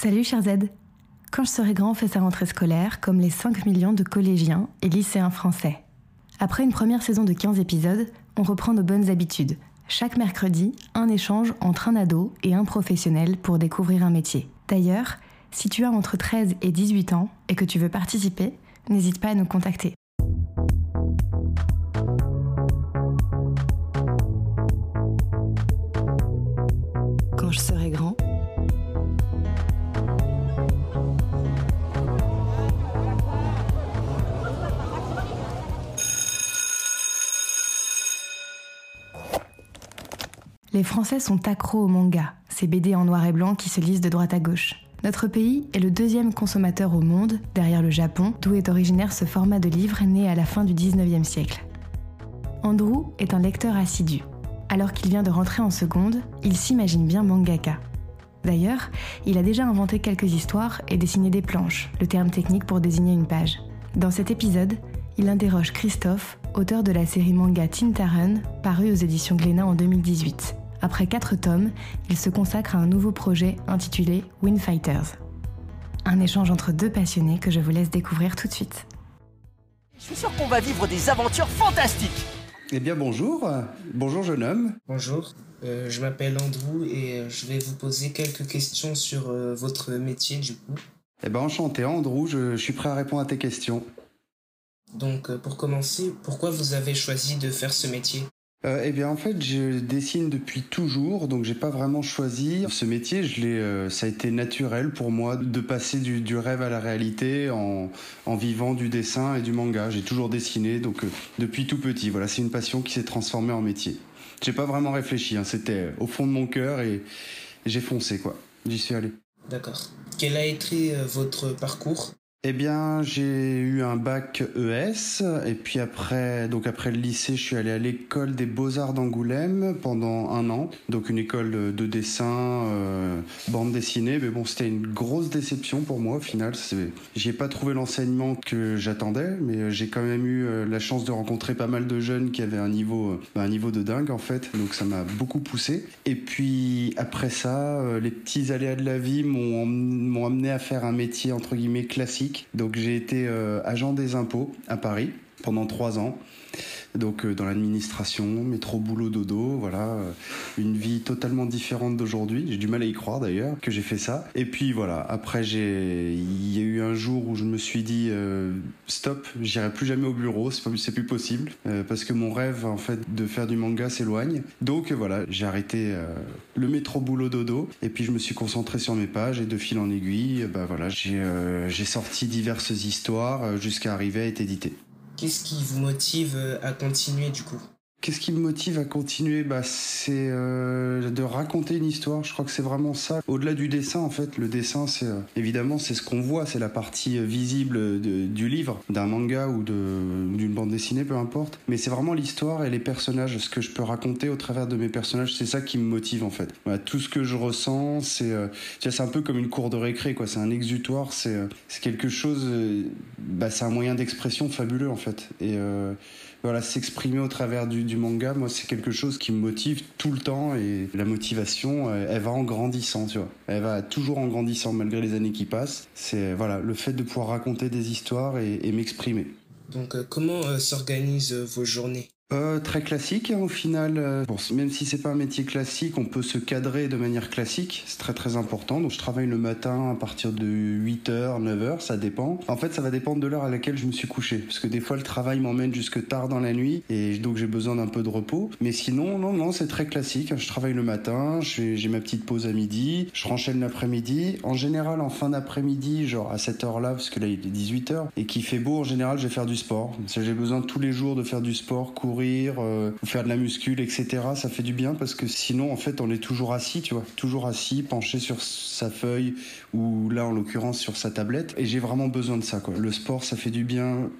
Salut cher Z Quand je serai grand fait sa rentrée scolaire comme les 5 millions de collégiens et lycéens français. Après une première saison de 15 épisodes, on reprend nos bonnes habitudes. Chaque mercredi, un échange entre un ado et un professionnel pour découvrir un métier. D'ailleurs, si tu as entre 13 et 18 ans et que tu veux participer, n'hésite pas à nous contacter. Les Français sont accros au manga, ces BD en noir et blanc qui se lisent de droite à gauche. Notre pays est le deuxième consommateur au monde, derrière le Japon, d'où est originaire ce format de livre né à la fin du 19e siècle. Andrew est un lecteur assidu. Alors qu'il vient de rentrer en seconde, il s'imagine bien mangaka. D'ailleurs, il a déjà inventé quelques histoires et dessiné des planches, le terme technique pour désigner une page. Dans cet épisode, il interroge Christophe, auteur de la série manga Tintaren, parue aux éditions Glénat en 2018. Après quatre tomes, il se consacre à un nouveau projet intitulé Windfighters. Un échange entre deux passionnés que je vous laisse découvrir tout de suite. Je suis sûr qu'on va vivre des aventures fantastiques. Eh bien bonjour, bonjour jeune homme. Bonjour, euh, je m'appelle Andrew et euh, je vais vous poser quelques questions sur euh, votre métier du coup. Eh bien enchanté Andrew, je, je suis prêt à répondre à tes questions. Donc pour commencer, pourquoi vous avez choisi de faire ce métier? Euh, eh bien en fait je dessine depuis toujours donc j'ai pas vraiment choisi ce métier. Je l'ai euh, ça a été naturel pour moi de passer du, du rêve à la réalité en, en, vivant du dessin et du manga. J'ai toujours dessiné donc euh, depuis tout petit. Voilà c'est une passion qui s'est transformée en métier. J'ai pas vraiment réfléchi hein, c'était au fond de mon cœur et, et j'ai foncé quoi. J'y suis allé. D'accord. Quel a été euh, votre parcours? Eh bien, j'ai eu un bac ES et puis après, donc après le lycée, je suis allé à l'école des beaux-arts d'Angoulême pendant un an. Donc une école de dessin, euh, bande dessinée. Mais bon, c'était une grosse déception pour moi au final. J'ai pas trouvé l'enseignement que j'attendais, mais j'ai quand même eu euh, la chance de rencontrer pas mal de jeunes qui avaient un niveau, euh, un niveau de dingue en fait. Donc ça m'a beaucoup poussé. Et puis après ça, les petits aléas de la vie m'ont amené à faire un métier entre guillemets classique donc j'ai été euh, agent des impôts à Paris pendant trois ans. Donc euh, dans l'administration, métro, boulot, dodo, voilà, euh, une vie totalement différente d'aujourd'hui. J'ai du mal à y croire d'ailleurs que j'ai fait ça. Et puis voilà, après j'ai, il y a eu un jour où je me suis dit euh, stop, j'irai plus jamais au bureau, c'est, c'est plus possible parce que mon rêve en fait de faire du manga s'éloigne. Donc voilà, j'ai arrêté le métro, boulot, dodo et puis je me suis concentré sur mes pages et de fil en aiguille, bah voilà, j'ai, j'ai sorti diverses histoires jusqu'à arriver à être édité. Qu'est-ce qui vous motive euh, à continuer du coup? Qu'est-ce qui me motive à continuer? Bah, C'est euh, de raconter une histoire. Je crois que c'est vraiment ça. Au-delà du dessin, en fait, le dessin, c'est euh, évidemment c'est ce qu'on voit, c'est la partie visible de, du livre, d'un manga ou d'une bande dessinée, peu importe. Mais c'est vraiment l'histoire et les personnages, ce que je peux raconter au travers de mes personnages, c'est ça qui me motive en fait. Voilà, tout ce que je ressens, c'est euh, c'est un peu comme une cour de récré, quoi. C'est un exutoire, c'est euh, quelque chose. Euh, bah, c'est un moyen d'expression fabuleux en fait. Et euh, voilà, s'exprimer au travers du, du, manga, moi, c'est quelque chose qui me motive tout le temps et la motivation, elle, elle, va en grandissant, tu vois. Elle va toujours en grandissant malgré les années qui passent. C'est voilà, le fait de pouvoir raconter des histoires et, et m'exprimer. Donc, euh, comment euh, s'organisent vos journées? Euh, très classique hein, au final. Euh, bon, même si c'est pas un métier classique, on peut se cadrer de manière classique. C'est très très important. Donc je travaille le matin à partir de 8h, 9h, ça dépend. En fait, ça va dépendre de l'heure à laquelle je me suis couché. Parce que des fois, le travail m'emmène jusque tard dans la nuit et donc j'ai besoin d'un peu de repos. Mais sinon, non, non, c'est très classique. Je travaille le matin, j'ai ma petite pause à midi, je renchaîne l'après-midi. En général, en fin d'après-midi, genre à cette heure-là, parce que là il est 18h, et qu'il fait beau, en général, je vais faire du sport. J'ai besoin tous les jours de faire du sport, courir euh, faire de la muscule, etc. Ça fait du bien parce que sinon, en fait, on est toujours assis, tu vois, toujours assis, penché sur sa feuille ou là, en l'occurrence, sur sa tablette. Et j'ai vraiment besoin de ça, quoi. Le sport, ça fait du bien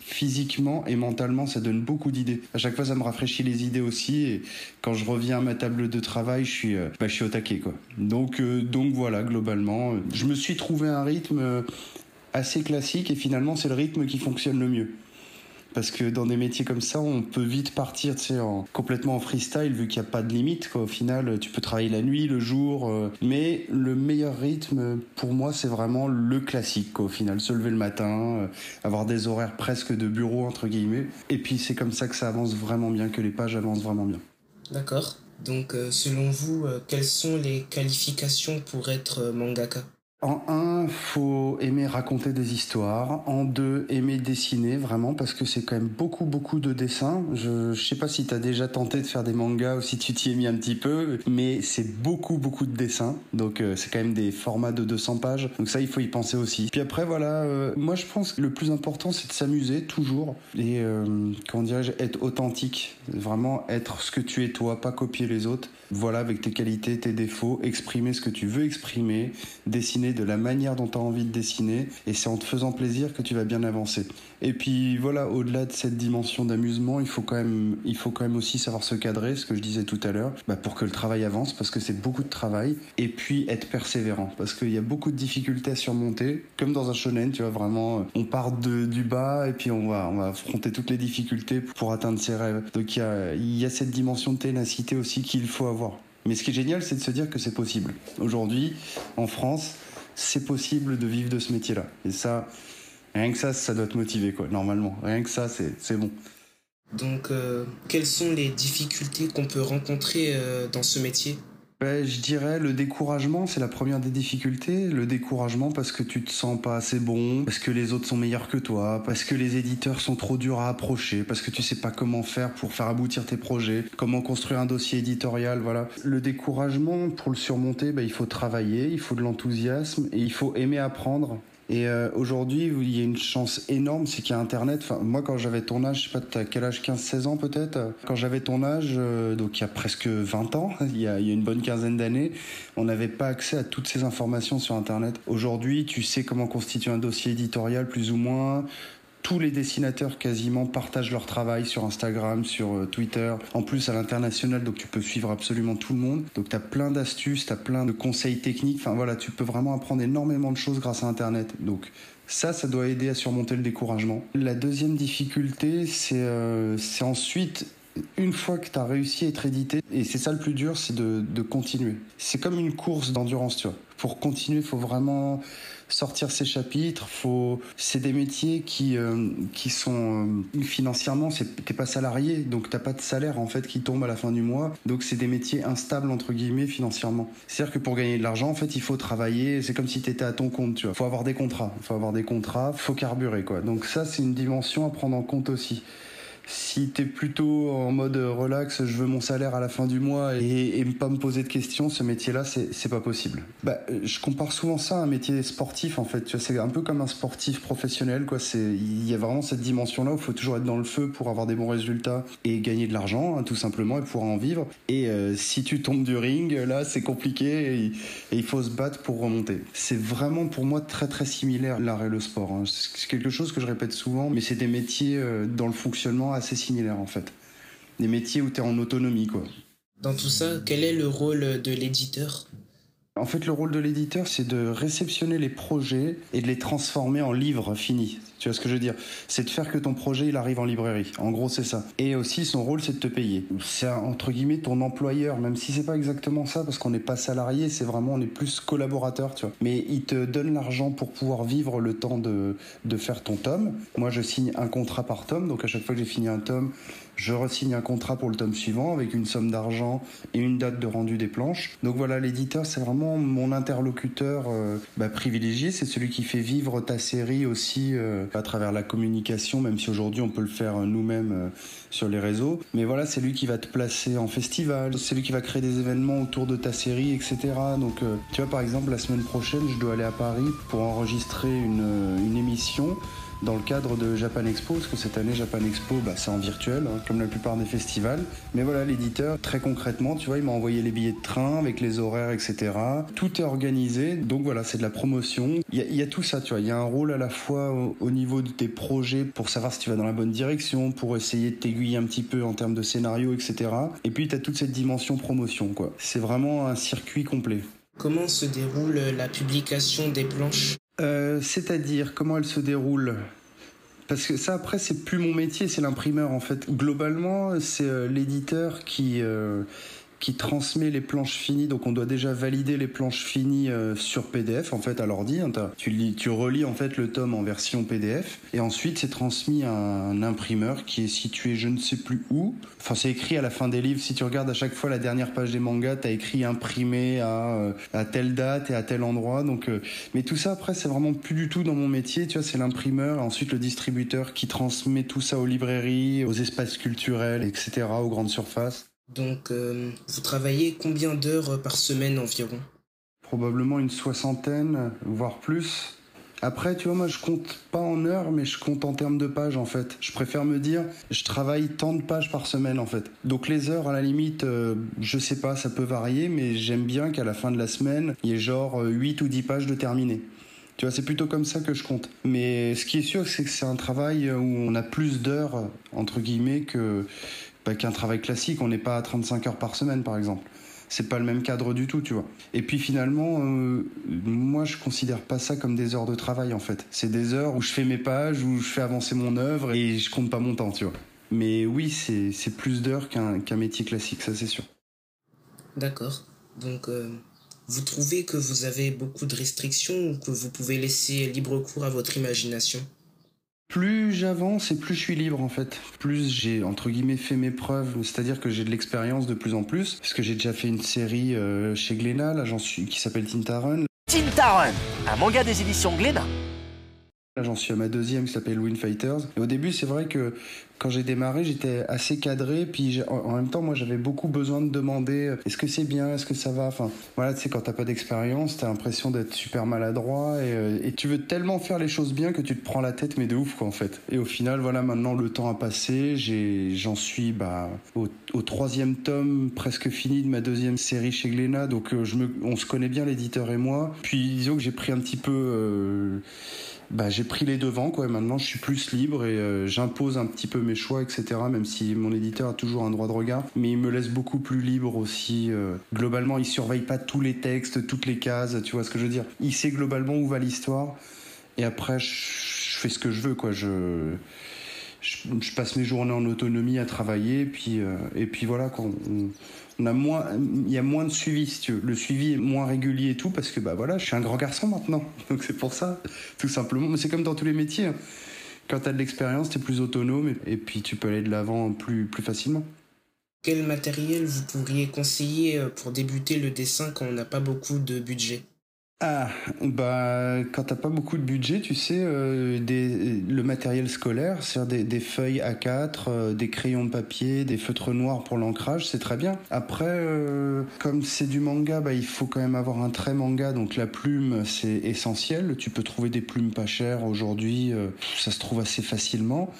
physiquement et mentalement, ça donne beaucoup d'idées. À chaque fois, ça me rafraîchit les idées aussi. Et quand je reviens à ma table de travail, je suis, euh, bah, je suis au taquet, quoi. Donc, euh, donc voilà, globalement, je me suis trouvé un rythme assez classique et finalement, c'est le rythme qui fonctionne le mieux Parce que dans des métiers comme ça, on peut vite partir, en, complètement en freestyle, vu qu'il n'y a pas de limite. Quoi. Au final, tu peux travailler la nuit, le jour. euh, mais le meilleur rythme, pour moi, c'est vraiment le classique. Au final, se lever le matin, euh, avoir des horaires presque de bureau, entre guillemets. Et puis, c'est comme ça que ça avance vraiment bien, que les pages avancent vraiment bien. D'accord. Donc, euh, selon vous, quelles sont les qualifications pour être mangaka? En un, faut aimer raconter des histoires. En deux, aimer dessiner vraiment parce que c'est quand même beaucoup beaucoup de dessins. Je, je sais pas si t'as déjà tenté de faire des mangas ou si tu t'y es mis un petit peu, mais c'est beaucoup beaucoup de dessins. Donc euh, c'est quand même des formats de 200 pages. Donc ça, il faut y penser aussi. Puis après voilà, euh, moi je pense que le plus important c'est de s'amuser toujours et euh, comment dirais-je, être authentique. Vraiment être ce que tu es toi, pas copier les autres. Voilà, avec tes qualités, tes défauts, exprimer ce que tu veux exprimer, dessiner de la manière dont tu as envie de dessiner, et c'est en te faisant plaisir que tu vas bien avancer. Et puis voilà, au-delà de cette dimension d'amusement, il faut quand même, il faut quand même aussi savoir se cadrer, ce que je disais tout à l'heure, bah, pour que le travail avance, parce que c'est beaucoup de travail, et puis être persévérant, parce qu'il y a beaucoup de difficultés à surmonter, comme dans un shonen, tu vois, vraiment, euh, on part de, du bas, et puis on va, on va affronter toutes les difficultés pour atteindre ses rêves. Donc il y a, y a cette dimension de ténacité aussi qu'il faut avoir. Mais ce qui est génial, c'est de se dire que c'est possible. Aujourd'hui, en France, c'est possible de vivre de ce métier-là. Et ça, rien que ça, ça doit te motiver, quoi, normalement. Rien que ça, c'est bon. Donc, euh, quelles sont les difficultés qu'on peut rencontrer euh, dans ce métier? Ben, je dirais le découragement, c'est la première des difficultés. Le découragement parce que tu te sens pas assez bon, parce que les autres sont meilleurs que toi, parce que les éditeurs sont trop durs à approcher, parce que tu sais pas comment faire pour faire aboutir tes projets, comment construire un dossier éditorial, voilà. Le découragement, pour le surmonter, ben, il faut travailler, il faut de l'enthousiasme et il faut aimer apprendre. Et euh, aujourd'hui, il y a une chance énorme, c'est qu'il y a Internet. Enfin, moi, quand j'avais ton âge, je sais pas, t'as quel âge 15-16 ans peut-être Quand j'avais ton âge, euh, donc il y a presque 20 ans, il y a, il y a une bonne quinzaine d'années, on n'avait pas accès à toutes ces informations sur Internet. Aujourd'hui, tu sais comment constituer un dossier éditorial, plus ou moins. Tous les dessinateurs quasiment partagent leur travail sur Instagram, sur euh, Twitter, en plus à l'international, donc tu peux suivre absolument tout le monde. Donc tu as plein d'astuces, tu as plein de conseils techniques, enfin voilà, tu peux vraiment apprendre énormément de choses grâce à Internet. Donc ça, ça doit aider à surmonter le découragement. La deuxième difficulté, c'est euh, ensuite une fois que tu as réussi à être édité, et c'est ça le plus dur, c'est de, de continuer. C'est comme une course d'endurance, tu vois. Pour continuer, il faut vraiment sortir ces chapitres. Faut, c'est des métiers qui euh, qui sont euh, financièrement, t'es pas salarié, donc t'as pas de salaire en fait qui tombe à la fin du mois. Donc c'est des métiers instables entre guillemets financièrement. C'est-à-dire que pour gagner de l'argent, en fait, il faut travailler. C'est comme si t'étais à ton compte, tu vois. Faut avoir des contrats, faut avoir des contrats, faut carburer quoi. Donc ça, c'est une dimension à prendre en compte aussi. Si t'es plutôt en mode relax, je veux mon salaire à la fin du mois et, et pas me poser de questions, ce métier-là, c'est pas possible. Bah, euh, je compare souvent ça à un métier sportif en fait. C'est un peu comme un sportif professionnel, quoi. C'est, il y a vraiment cette dimension-là où il faut toujours être dans le feu pour avoir des bons résultats et gagner de l'argent, hein, tout simplement, et pouvoir en vivre. Et euh, si tu tombes du ring, là, c'est compliqué et, il faut se battre pour remonter. C'est vraiment pour moi très très similaire l'art et le sport. hein. C'est quelque chose que je répète souvent, mais c'est des métiers euh, dans le fonctionnement assez similaires en fait. Des métiers où tu es en autonomie, quoi. Dans tout ça, quel est le rôle de l'éditeur? En fait, le rôle de l'éditeur, c'est de réceptionner les projets et de les transformer en livres finis. Tu vois ce que je veux dire? C'est de faire que ton projet, arrive en librairie. En gros, c'est ça. Et aussi, son rôle, c'est de te payer. C'est entre guillemets ton employeur, même si c'est pas exactement ça, parce qu'on n'est pas salarié, c'est vraiment, on est plus collaborateur, tu vois. Mais il te donne l'argent pour pouvoir vivre le temps de, de faire ton tome. Moi, je signe un contrat par tome, donc à chaque fois que j'ai fini un tome, je resigne un contrat pour le tome suivant avec une somme d'argent et une date de rendu des planches. Donc voilà, l'éditeur, c'est vraiment mon interlocuteur euh, bah, privilégié. C'est celui qui fait vivre ta série aussi euh, à travers la communication, même si aujourd'hui on peut le faire euh, nous-mêmes sur les réseaux. Mais voilà, c'est lui qui va te placer en festival, c'est lui qui va créer des événements autour de ta série, etc. Donc tu vois, par exemple, la semaine prochaine, je dois aller à Paris pour enregistrer une, une émission dans le cadre de Japan Expo, parce que cette année Japan Expo, bah, c'est en virtuel, hein, comme la plupart des festivals. Mais voilà, l'éditeur, très concrètement, tu vois, il m'a envoyé les billets de train avec les horaires, etc. Tout est organisé, donc voilà, c'est de la promotion. Il y, a- tout ça, tu vois. Il y a un rôle à la fois au, au niveau de tes projets pour savoir si tu vas dans la bonne direction, pour essayer de t'aiguiller un petit peu en termes de scénario, etc. Et puis, tu as toute cette dimension promotion, quoi. C'est vraiment un circuit complet. Comment se déroule la publication des planches? Euh, C'est-à-dire comment elle se déroule? Parce que ça, après, c'est plus mon métier, c'est l'imprimeur en fait. Globalement, c'est euh, l'éditeur qui, euh, qui transmet les planches finies. Donc on doit déjà valider les planches finies euh, sur PDF en fait à l'ordi. Hein, tu, tu relis en fait le tome en version PDF et ensuite c'est transmis à un imprimeur qui est situé je ne sais plus où. Enfin c'est écrit à la fin des livres. Si tu regardes à chaque fois la dernière page des mangas, t'as écrit imprimé à, euh, à telle date et à tel endroit. Donc euh, mais tout ça après c'est vraiment plus du tout dans mon métier. Tu vois c'est l'imprimeur, ensuite le distributeur qui transmet tout ça aux librairies, aux espaces culturels, etc. aux grandes surfaces. Donc, euh, vous travaillez combien d'heures par semaine environ? Probablement une soixantaine, voire plus. Après, tu vois, moi, je compte pas en heures, mais je compte en termes de pages, en fait. Je préfère me dire, je travaille tant de pages par semaine, en fait. Donc, les heures, à la limite, euh, je sais pas, ça peut varier, mais j'aime bien qu'à la fin de la semaine, il y ait genre 8 ou 10 pages de terminé. Tu vois, c'est plutôt comme ça que je compte. Mais ce qui est sûr, c'est que c'est un travail où on a plus d'heures, entre guillemets, que, qu'un travail classique. On n'est pas à 35 heures par semaine, par exemple. C'est pas le même cadre du tout, tu vois. Et puis finalement, euh, moi, je considère pas ça comme des heures de travail, en fait. C'est des heures où je fais mes pages, où je fais avancer mon œuvre et je compte pas mon temps, tu vois. Mais oui, c'est plus d'heures qu'un métier classique, ça c'est sûr. D'accord. Donc, euh, vous trouvez que vous avez beaucoup de restrictions ou que vous pouvez laisser libre cours à votre imagination? Plus j'avance et plus je suis libre en fait. Plus j'ai entre guillemets fait mes preuves, c'est-à-dire que j'ai de l'expérience de plus en plus, parce que j'ai déjà fait une série euh, chez Glénat, là j'en suis, qui s'appelle Tintaron. Tintaron, un manga des éditions Glénat. Là, j'en suis à ma deuxième qui s'appelle Wind Fighters. Et au début, c'est vrai que quand j'ai démarré, j'étais assez cadré. Puis en, même temps, moi, j'avais beaucoup besoin de demander euh, est-ce que c'est bien, est-ce que ça va? Enfin, voilà, tu sais, quand t'as pas d'expérience, t'as l'impression d'être super maladroit et, euh, et, tu veux tellement faire les choses bien que tu te prends la tête, mais de ouf, quoi, en fait. Et au final, voilà, maintenant le temps a passé. J'en suis bah, au, troisième tome, presque fini de ma deuxième série chez Glénat. Donc, euh, on se connaît bien, l'éditeur et moi. Puis, disons que j'ai pris un petit peu. Bah, j'ai pris les devants quoi. Maintenant, je suis plus libre et j'impose un petit peu mes choix, etc. Même si mon éditeur a toujours un droit de regard, mais il me laisse beaucoup plus libre aussi. Euh. globalement, il surveille pas tous les textes, toutes les cases. Tu vois ce que je veux dire Il sait globalement où va l'histoire. Et après, je, fais ce que je veux quoi. Je je, passe mes journées en autonomie à travailler, et puis, euh, et puis voilà, quoi, on, a moins, il y a moins de suivi, si tu veux. Le suivi est moins régulier et tout, parce que bah voilà, je suis un grand garçon maintenant, donc c'est pour ça, tout simplement. Mais c'est comme dans tous les métiers. Hein. Quand tu as de l'expérience, tu es plus autonome, et, puis tu peux aller de l'avant plus, plus facilement. Quel matériel vous pourriez conseiller euh, pour débuter le dessin quand on n'a pas beaucoup de budget? Ah, bah, quand t'as pas beaucoup de budget, tu sais, euh, le matériel scolaire, c'est-à-dire des, des, feuilles A4, euh, des crayons de papier, des feutres noirs pour l'ancrage, c'est très bien. Après, euh, comme c'est du manga, bah, il faut quand même avoir un trait manga, donc la plume, c'est essentiel. Tu peux trouver des plumes pas chères aujourd'hui, ça se trouve assez facilement.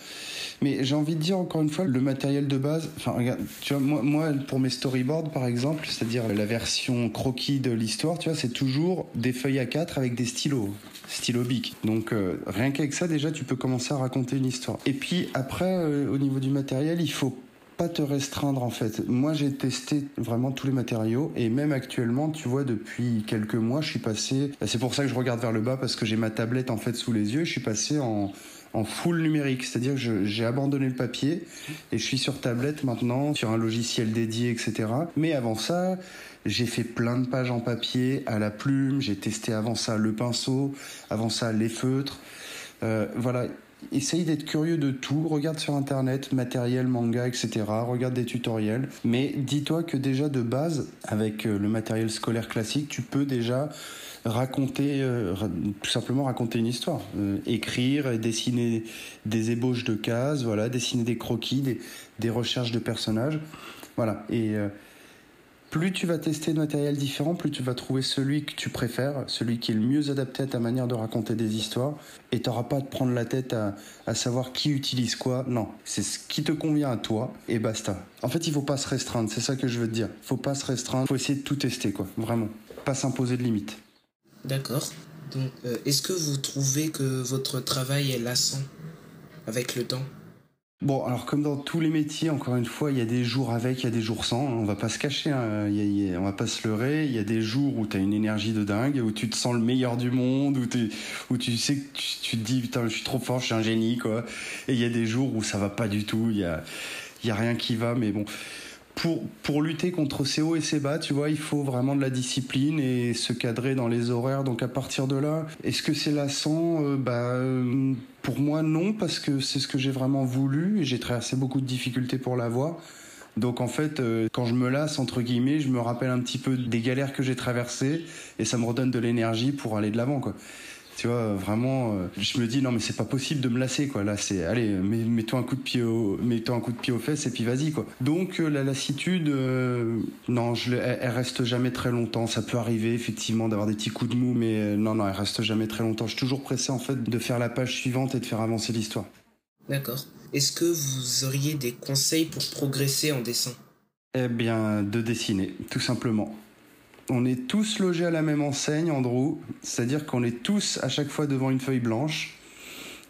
Mais j'ai envie de dire encore une fois, le matériel de base, enfin regarde, tu vois, moi, moi pour mes storyboards par exemple, c'est-à-dire la version croquis de l'histoire, tu vois, c'est toujours des feuilles à 4 avec des stylos, stylo bic. Donc euh, rien qu'avec ça déjà, tu peux commencer à raconter une histoire. Et puis après, euh, au niveau du matériel, il faut pas te restreindre en fait. Moi j'ai testé vraiment tous les matériaux et même actuellement, tu vois, depuis quelques mois, je suis passé. C'est pour ça que je regarde vers le bas parce que j'ai ma tablette en fait sous les yeux. Je suis passé en en full numérique, c'est-à-dire que j'ai abandonné le papier et je suis sur tablette maintenant, sur un logiciel dédié, etc. Mais avant ça, j'ai fait plein de pages en papier à la plume, j'ai testé avant ça le pinceau, avant ça les feutres. Euh, voilà, essaye d'être curieux de tout, regarde sur internet, matériel, manga, etc. Regarde des tutoriels. Mais dis-toi que déjà de base, avec euh, le matériel scolaire classique, tu peux déjà raconter, euh, tout simplement raconter une histoire, euh, écrire, dessiner des ébauches de cases, voilà, dessiner des croquis, des, recherches de personnages, voilà. Et plus tu vas tester de matériel différent, plus tu vas trouver celui que tu préfères, celui qui est le mieux adapté à ta manière de raconter des histoires, et tu n'auras pas à te prendre la tête à, savoir qui utilise quoi. Non, c'est ce qui te convient à toi, et basta. En fait, il faut pas se restreindre, c'est ça que je veux te dire. Faut pas se restreindre, faut essayer de tout tester, quoi, vraiment. Pas s'imposer de limites. D'accord. Donc, euh, est-ce que vous trouvez que votre travail est lassant avec le temps? Bon, alors comme dans tous les métiers, encore une fois, il y a des jours avec, il y a des jours sans. On va pas se cacher, hein. on va pas se leurrer. Il y a des jours où tu as une énergie de dingue, où tu te sens le meilleur du monde, où, tu sais que tu, te dis putain, je suis trop fort, je suis un génie, quoi. Et il y a des jours où ça va pas du tout. Il y a, il y a rien qui va, mais bon pour, pour lutter contre ces hauts et ces bas, tu vois, il faut vraiment de la discipline et se cadrer dans les horaires. Donc à partir de là, est-ce que c'est lassant? Euh, Bah euh, pour moi non, parce que c'est ce que j'ai vraiment voulu et j'ai traversé beaucoup de difficultés pour l'avoir. Donc en fait, euh, quand je me lasse entre guillemets, je me rappelle un petit peu des galères que j'ai traversées et ça me redonne de l'énergie pour aller de l'avant, quoi. Tu vois, vraiment, euh, je me dis non mais c'est pas possible de me lasser quoi. Là c'est, allez, mets-toi un coup de pied au, mets-toi un coup de pied aux fesses et puis vas-y quoi. Donc euh, la lassitude, euh, non, je, elle, reste jamais très longtemps. Ça peut arriver effectivement d'avoir des petits coups de mou, mais non non, elle reste jamais très longtemps. Je suis toujours pressé en fait de faire la page suivante et de faire avancer l'histoire. D'accord. Est-ce que vous auriez des conseils pour progresser en dessin? Eh bien, de dessiner, tout simplement on est tous logés à la même enseigne, Andrew. C'est-à-dire qu'on est tous à chaque fois devant une feuille blanche.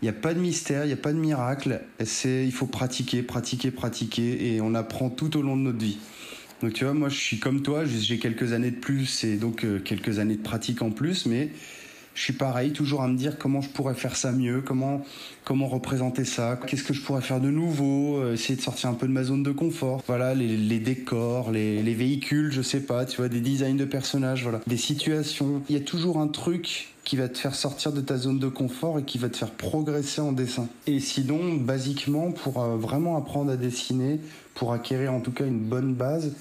Il n'y a pas de mystère, il n'y a pas de miracle. il faut pratiquer, pratiquer, pratiquer, et on apprend tout au long de notre vie. Donc tu vois, moi je suis comme toi, j'ai quelques années de plus et donc euh, quelques années de pratique en plus, mais je suis pareil, toujours à me dire comment je pourrais faire ça mieux, comment, comment représenter ça, qu'est-ce que je pourrais faire de nouveau, euh, essayer de sortir un peu de ma zone de confort. Voilà, les, les décors, les, les, véhicules, je sais pas, tu vois, des designs de personnages, voilà, des situations. Il y a toujours un truc qui va te faire sortir de ta zone de confort et qui va te faire progresser en dessin. Et sinon, basiquement, pour euh, vraiment apprendre à dessiner, pour acquérir en tout cas une bonne base,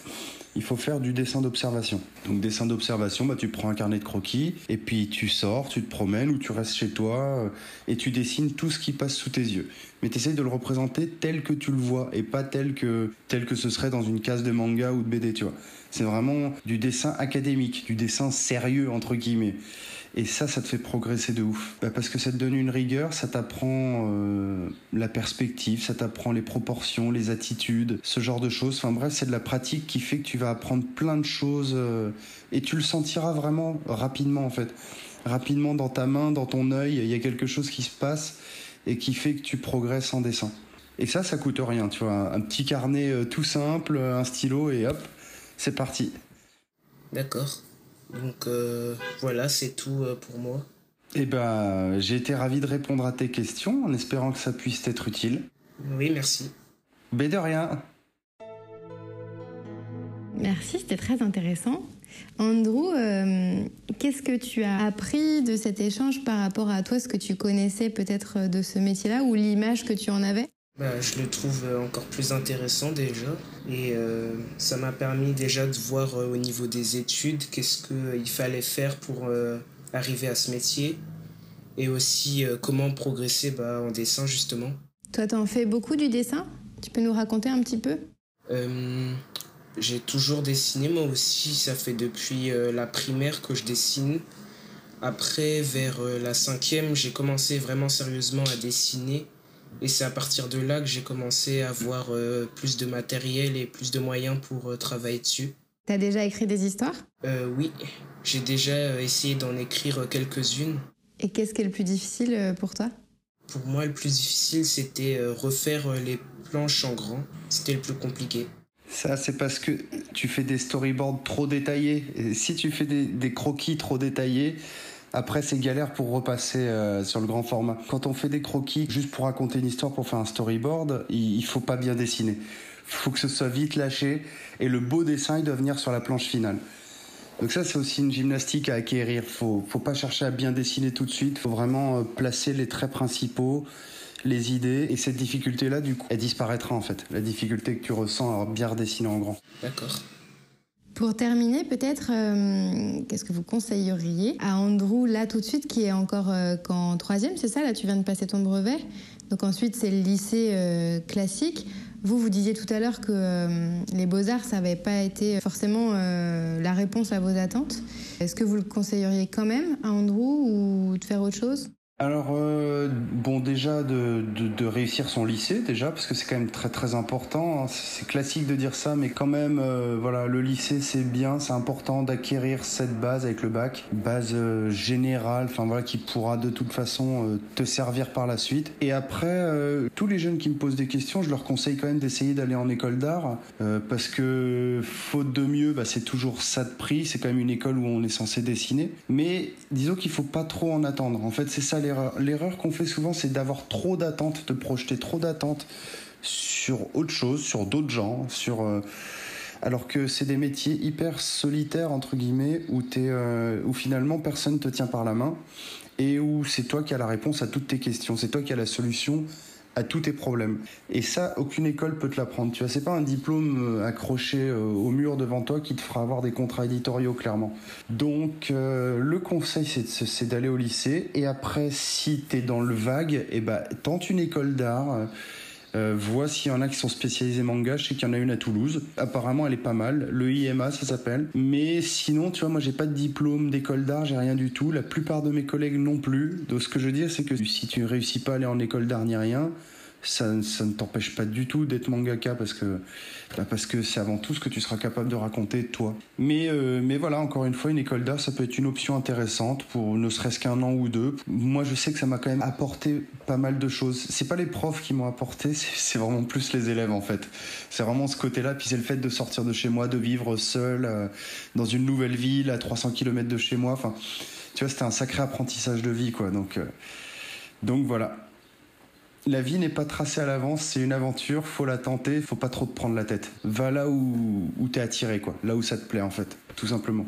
il faut faire du dessin d'observation. Donc dessin d'observation, bah, tu prends un carnet de croquis et puis tu sors, tu te promènes ou tu restes chez toi euh, et tu dessines tout ce qui passe sous tes yeux. Mais tu essaies de le représenter tel que tu le vois et pas tel que, tel que ce serait dans une case de manga ou de BD, tu vois. C'est vraiment du dessin académique, du dessin sérieux, entre guillemets. Et ça, ça te fait progresser de ouf. Bah, parce que ça te donne une rigueur, ça t'apprend euh, la perspective, ça t'apprend les proportions, les attitudes, ce genre de choses. Enfin bref, c'est de la pratique qui fait que tu vas apprendre plein de choses euh, et tu le sentiras vraiment rapidement en fait. Rapidement dans ta main, dans ton œil, il y a quelque chose qui se passe et qui fait que tu progresses en dessin. Et ça, ça coûte rien, tu vois. Un petit carnet euh, tout simple, un stylo et hop, c'est parti. D'accord. Donc euh, voilà, c'est tout euh, pour moi. Eh ben, j'ai été ravi de répondre à tes questions en espérant que ça puisse être utile. Oui, merci. Mais de rien. Merci, c'était très intéressant. Andrew, euh, qu'est-ce que tu as appris de cet échange par rapport à toi, ce que tu connaissais peut-être de ce métier-là ou l'image que tu en avais? Bah, je le trouve encore plus intéressant déjà. Et euh, ça m'a permis déjà de voir euh, au niveau des études qu'est-ce qu'il fallait faire pour arriver à ce métier. Et aussi comment progresser bah, en dessin justement. Toi, t'en fais beaucoup du dessin? Tu peux nous raconter un petit peu? J'ai toujours dessiné moi aussi. Ça fait depuis la primaire que je dessine. Après, vers la cinquième, j'ai commencé vraiment sérieusement à dessiner. Et c'est à partir de là que j'ai commencé à avoir euh, plus de matériel et plus de moyens pour euh, travailler dessus. T'as déjà écrit des histoires? Euh, Oui, j'ai déjà essayé d'en écrire quelques-unes. Et qu'est-ce qui est le plus difficile pour toi? Pour moi, le plus difficile, c'était refaire les planches en grand. C'était le plus compliqué. Ça, c'est parce que tu fais des storyboards trop détaillés. Et si tu fais des, croquis trop détaillés, après, c'est galère pour repasser euh, sur le grand format. Quand on fait des croquis juste pour raconter une histoire, pour faire un storyboard, il, il faut pas bien dessiner. faut que ce soit vite lâché et le beau dessin, il doit venir sur la planche finale. Donc ça, c'est aussi une gymnastique à acquérir. Faut, faut pas chercher à bien dessiner tout de suite. Faut vraiment euh, placer les traits principaux, les idées. Et cette difficulté-là, du coup, elle disparaîtra en fait. La difficulté que tu ressens à bien redessiner en grand. D'accord. Pour terminer, peut-être, euh, qu'est-ce que vous conseilleriez à Andrew, là tout de suite, qui est encore euh, qu'en troisième, c'est ça Là, tu viens de passer ton brevet. Donc ensuite, c'est le lycée euh, classique. Vous, vous disiez tout à l'heure que les beaux-arts, ça n'avait pas été forcément la réponse à vos attentes. Est-ce que vous le conseilleriez quand même à Andrew ou de faire autre chose? Alors, euh, bon, déjà de, réussir son lycée, déjà, parce que c'est quand même très très important. Hein. C'est classique de dire ça, mais quand même, euh, voilà, le lycée c'est bien, c'est important d'acquérir cette base avec le bac, base euh, générale, enfin voilà, qui pourra de toute façon te servir par la suite. Et après, tous les jeunes qui me posent des questions, je leur conseille quand même d'essayer d'aller en école d'art, parce que faute de mieux, bah, c'est toujours ça de prix. C'est quand même une école où on est censé dessiner, mais disons qu'il faut pas trop en attendre. En fait, c'est ça l'erreur qu'on fait souvent, c'est d'avoir trop d'attentes, de projeter trop d'attentes sur autre chose, sur d'autres gens, sur. Euh, alors que c'est des métiers hyper solitaires entre guillemets où, euh, où finalement personne te tient par la main et où c'est toi qui as la réponse à toutes tes questions, c'est toi qui as la solution à tous tes problèmes. Et ça, aucune école peut te l'apprendre. Tu vois, c'est pas un diplôme euh, accroché euh, au mur devant toi qui te fera avoir des contrats éditoriaux, clairement. Donc, euh, le conseil, c'est d'aller au lycée. Et après, si tu es dans le vague, et eh ben, tente une école d'art. Vois s'il y en a qui sont spécialisés manga. Je sais qu'il y en a une à Toulouse. Apparemment, elle est pas mal. Le IMA, ça s'appelle. Mais sinon, tu vois, moi, j'ai pas de diplôme d'école d'art, j'ai rien du tout. La plupart de mes collègues non plus. Donc, ce que je veux dire, c'est que si tu réussis pas à aller en école d'art ni rien, ça, ne t'empêche pas du tout d'être mangaka parce que bah, parce que c'est avant tout ce que tu seras capable de raconter toi. Mais euh, mais voilà, encore une fois, une école d'art, ça peut être une option intéressante pour ne serait-ce qu'un an ou deux. Moi, je sais que ça m'a quand même apporté pas mal de choses. C'est pas les profs qui m'ont apporté, c'est vraiment plus les élèves en fait. C'est vraiment ce côté-là. Puis c'est le fait de sortir de chez moi, de vivre seul euh, dans une nouvelle ville à 300 km de chez moi. Enfin, tu vois, c'était un sacré apprentissage de vie, quoi. Donc euh, donc voilà la vie n'est pas tracée à l'avance, c'est une aventure, faut la tenter, faut pas trop te prendre la tête. Va là où, où t'es attiré, quoi. Là où ça te plaît, en fait, tout simplement.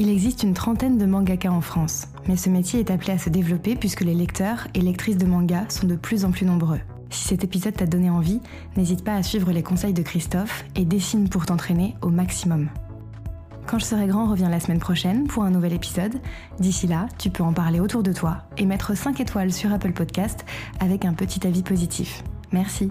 Il existe une trentaine de mangaka en France, mais ce métier est appelé à se développer puisque les lecteurs et lectrices de manga sont de plus en plus nombreux. Si cet épisode t'a donné envie, n'hésite pas à suivre les conseils de Christophe et dessine pour t'entraîner au maximum. Quand je serai grand revient la semaine prochaine pour un nouvel épisode. D'ici là, tu peux en parler autour de toi et mettre 5 étoiles sur Apple Podcast avec un petit avis positif. Merci.